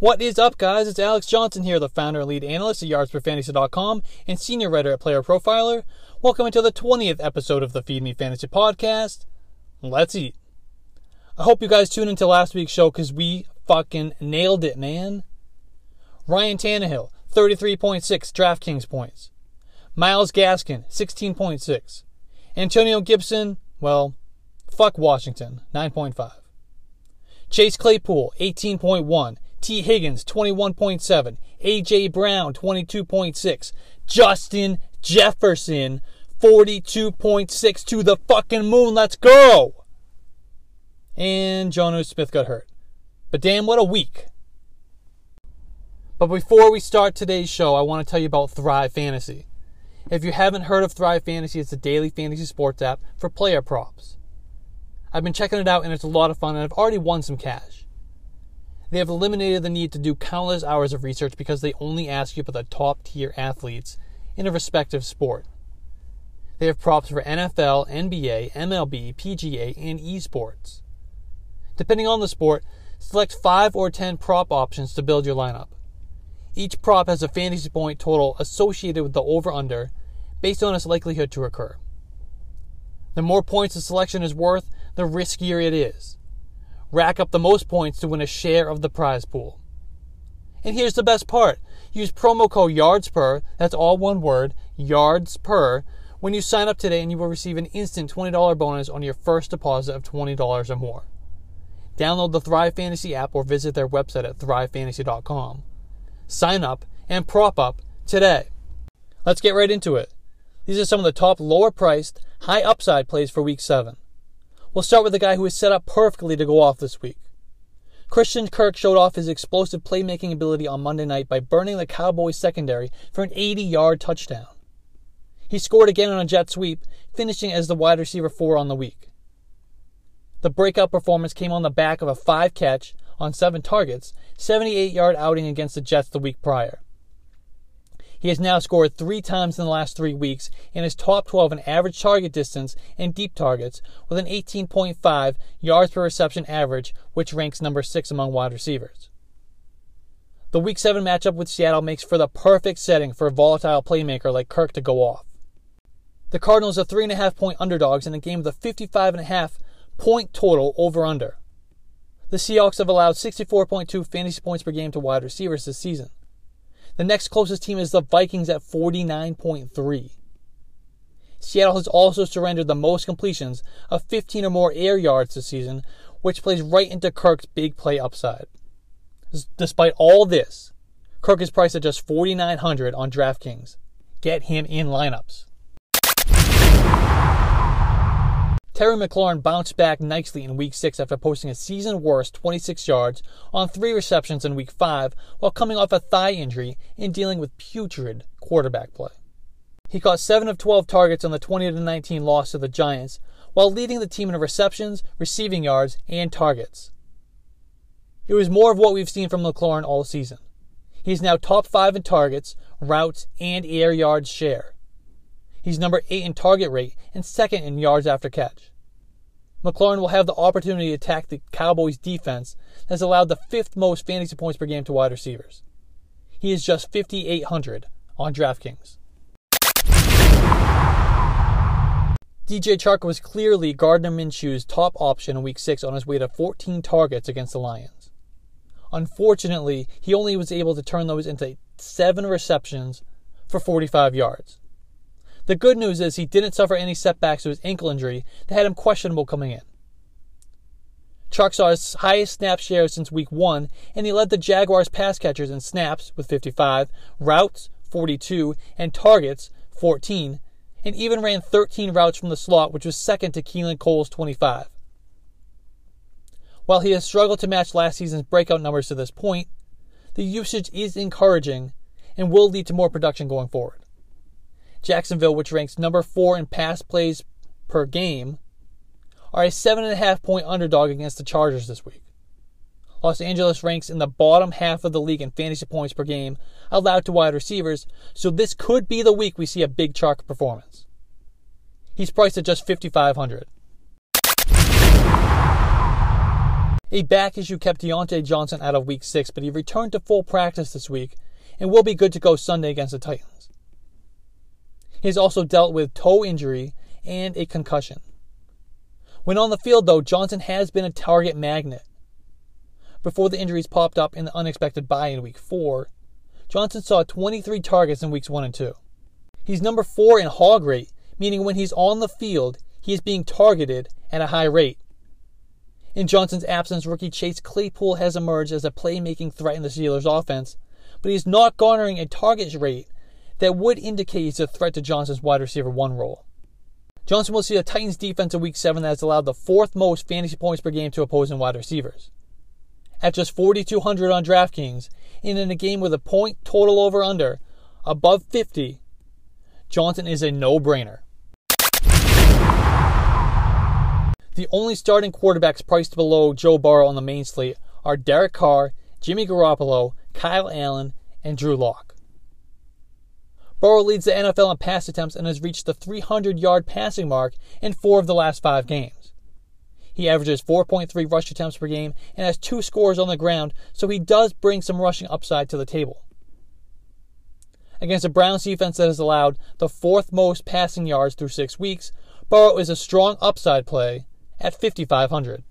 What is up, guys? It's Alex Johnson here, the founder and lead analyst at YardsPerFantasy.com and senior writer at Player Profiler. Welcome into the 20th episode of the Feed Me Fantasy Podcast. Let's eat. I hope you guys tuned into last week's show because we fucking nailed it, man. Ryan Tannehill, 33.6 DraftKings points. Myles Gaskin, 16.6. Antonio Gibson, well, fuck Washington, 9.5. Chase Claypool, 18.1. Tee Higgins, 21.7. A.J. Brown, 22.6. Justin Jefferson, 42.6 to the fucking moon. Let's go! And Jonnu Smith got hurt. But damn, what a week. But before we start today's show, I want to tell you about Thrive Fantasy. If you haven't heard of Thrive Fantasy, it's a daily fantasy sports app for player props. I've been checking it out and it's a lot of fun and I've already won some cash. They have eliminated the need to do countless hours of research because they only ask you about the top tier athletes in a respective sport. They have props for NFL, NBA, MLB, PGA, and esports. Depending on the sport, select 5 or 10 prop options to build your lineup. Each prop has a fantasy point total associated with the over under based on its likelihood to occur. The more points a selection is worth, the riskier it is rack up the most points to win a share of the prize pool. And here's the best part use promo code YARDSPER, that's all one word, YARDSPER, when you sign up today and you will receive an instant $20 bonus on your first deposit of $20 or more. Download the Thrive Fantasy app or visit their website at thrivefantasy.com. Sign up and prop up today. Let's get right into it. These are some of the top lower priced, high upside plays for week 7. We'll start with the guy who is set up perfectly to go off this week. Christian Kirk showed off his explosive playmaking ability on Monday night by burning the Cowboys secondary for an 80 yard touchdown. He scored again on a jet sweep, finishing as the wide receiver 4 on the week. The breakout performance came on the back of a 5 catch on 7 targets, 78 yard outing against the Jets the week prior. He has now scored three times in the last three weeks and is top 12 in average target distance and deep targets with an 18.5 yards per reception average, which ranks number six among wide receivers. The Week 7 matchup with Seattle makes for the perfect setting for a volatile playmaker like Kirk to go off. The Cardinals are 3.5 point underdogs in a game with a 55.5 point total over under. The Seahawks have allowed 64.2 fantasy points per game to wide receivers this season. The next closest team is the Vikings at 49.3. Seattle has also surrendered the most completions of 15 or more air yards this season, which plays right into Kirk's big play upside. Despite all this, Kirk is priced at just 4900 on DraftKings. Get him in lineups. Terry McLaurin bounced back nicely in Week 6 after posting a season worst 26 yards on three receptions in Week 5 while coming off a thigh injury and dealing with putrid quarterback play. He caught 7 of 12 targets on the 20 19 loss to the Giants while leading the team in receptions, receiving yards, and targets. It was more of what we've seen from McLaurin all season. He's now top 5 in targets, routes, and air yards share. He's number 8 in target rate and second in yards after catch. McLaurin will have the opportunity to attack the Cowboys' defense that has allowed the fifth most fantasy points per game to wide receivers. He is just 5,800 on DraftKings. DJ Chark was clearly Gardner Minshew's top option in Week 6 on his way to 14 targets against the Lions. Unfortunately, he only was able to turn those into 7 receptions for 45 yards. The good news is he didn't suffer any setbacks to his ankle injury that had him questionable coming in. Chark saw his highest snap share since week one, and he led the Jaguars pass catchers in snaps with 55, routes 42, and targets 14, and even ran 13 routes from the slot, which was second to Keelan Cole's 25. While he has struggled to match last season's breakout numbers to this point, the usage is encouraging and will lead to more production going forward. Jacksonville, which ranks number four in pass plays per game, are a seven and a half point underdog against the Chargers this week. Los Angeles ranks in the bottom half of the league in fantasy points per game allowed to wide receivers, so this could be the week we see a big Chark performance. He's priced at just 5500 A back issue kept Diontae Johnson out of week six, but he returned to full practice this week and will be good to go Sunday against the Titans. He has also dealt with toe injury and a concussion. When on the field, though, Johnson has been a target magnet. Before the injuries popped up in the unexpected bye in week four, Johnson saw 23 targets in weeks one and two. He's number four in hog rate, meaning when he's on the field, he is being targeted at a high rate. In Johnson's absence, rookie Chase Claypool has emerged as a playmaking threat in the Steelers' offense, but he's not garnering a target rate that would indicate he's a threat to Johnson's wide receiver one role. Johnson will see a Titans defense in week 7 that has allowed the fourth most fantasy points per game to opposing wide receivers. At just 4,200 on DraftKings, and in a game with a point total over under above 50, Johnson is a no brainer. The only starting quarterbacks priced below Joe Burrow on the main slate are Derek Carr, Jimmy Garoppolo, Kyle Allen, and Drew Lock. Burrow leads the NFL in pass attempts and has reached the 300 yard passing mark in four of the last five games. He averages 4.3 rush attempts per game and has two scores on the ground, so he does bring some rushing upside to the table. Against a Browns defense that has allowed the fourth most passing yards through six weeks, Burrow is a strong upside play at 5,500.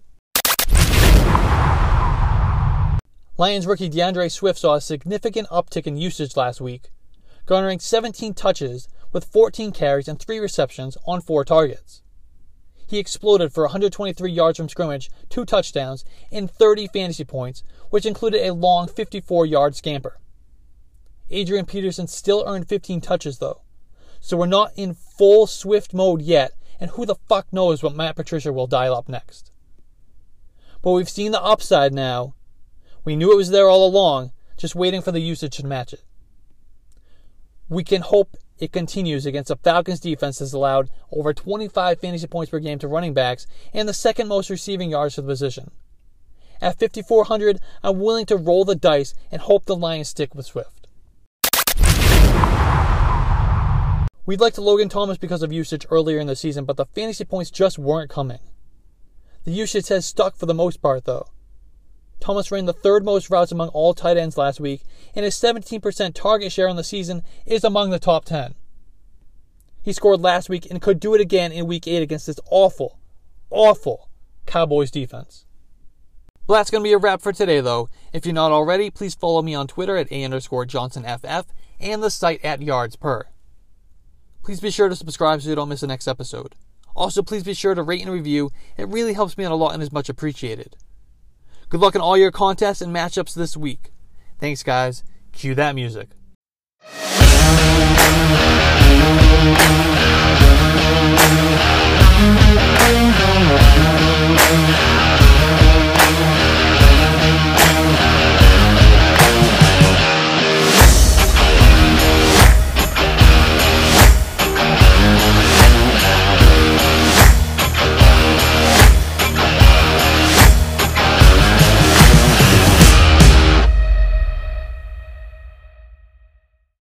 Lions rookie D'Andre Swift saw a significant uptick in usage last week, garnering 17 touches with 14 carries and 3 receptions on 4 targets. He exploded for 123 yards from scrimmage, 2 touchdowns, and 30 fantasy points, which included a long 54 yard scamper. Adrian Peterson still earned 15 touches, though, so we're not in full Swift mode yet and who the fuck knows what Matt Patricia will dial up next. But we've seen the upside now. We knew it was there all along, just waiting for the usage to match it. We can hope it continues against the Falcons defense that's allowed over 25 fantasy points per game to running backs and the second most receiving yards for the position. At 5,400, I'm willing to roll the dice and hope the Lions stick with Swift. We'd like to Logan Thomas because of usage earlier in the season, but the fantasy points just weren't coming. The usage has stuck for the most part, though. Thomas ran the third most routes among all tight ends last week, and his 17% target share on the season is among the top 10. He scored last week and could do it again in week 8 against this awful, awful Cowboys defense. Well, that's going to be a wrap for today, though. If you're not already, please follow me on Twitter at A underscore JohnsonFF and the site at Yards Per. Please be sure to subscribe so you don't miss the next episode. Also, please be sure to rate and review. It really helps me out a lot and is much appreciated. Good luck in all your contests and matchups this week. Thanks, guys. Cue that music.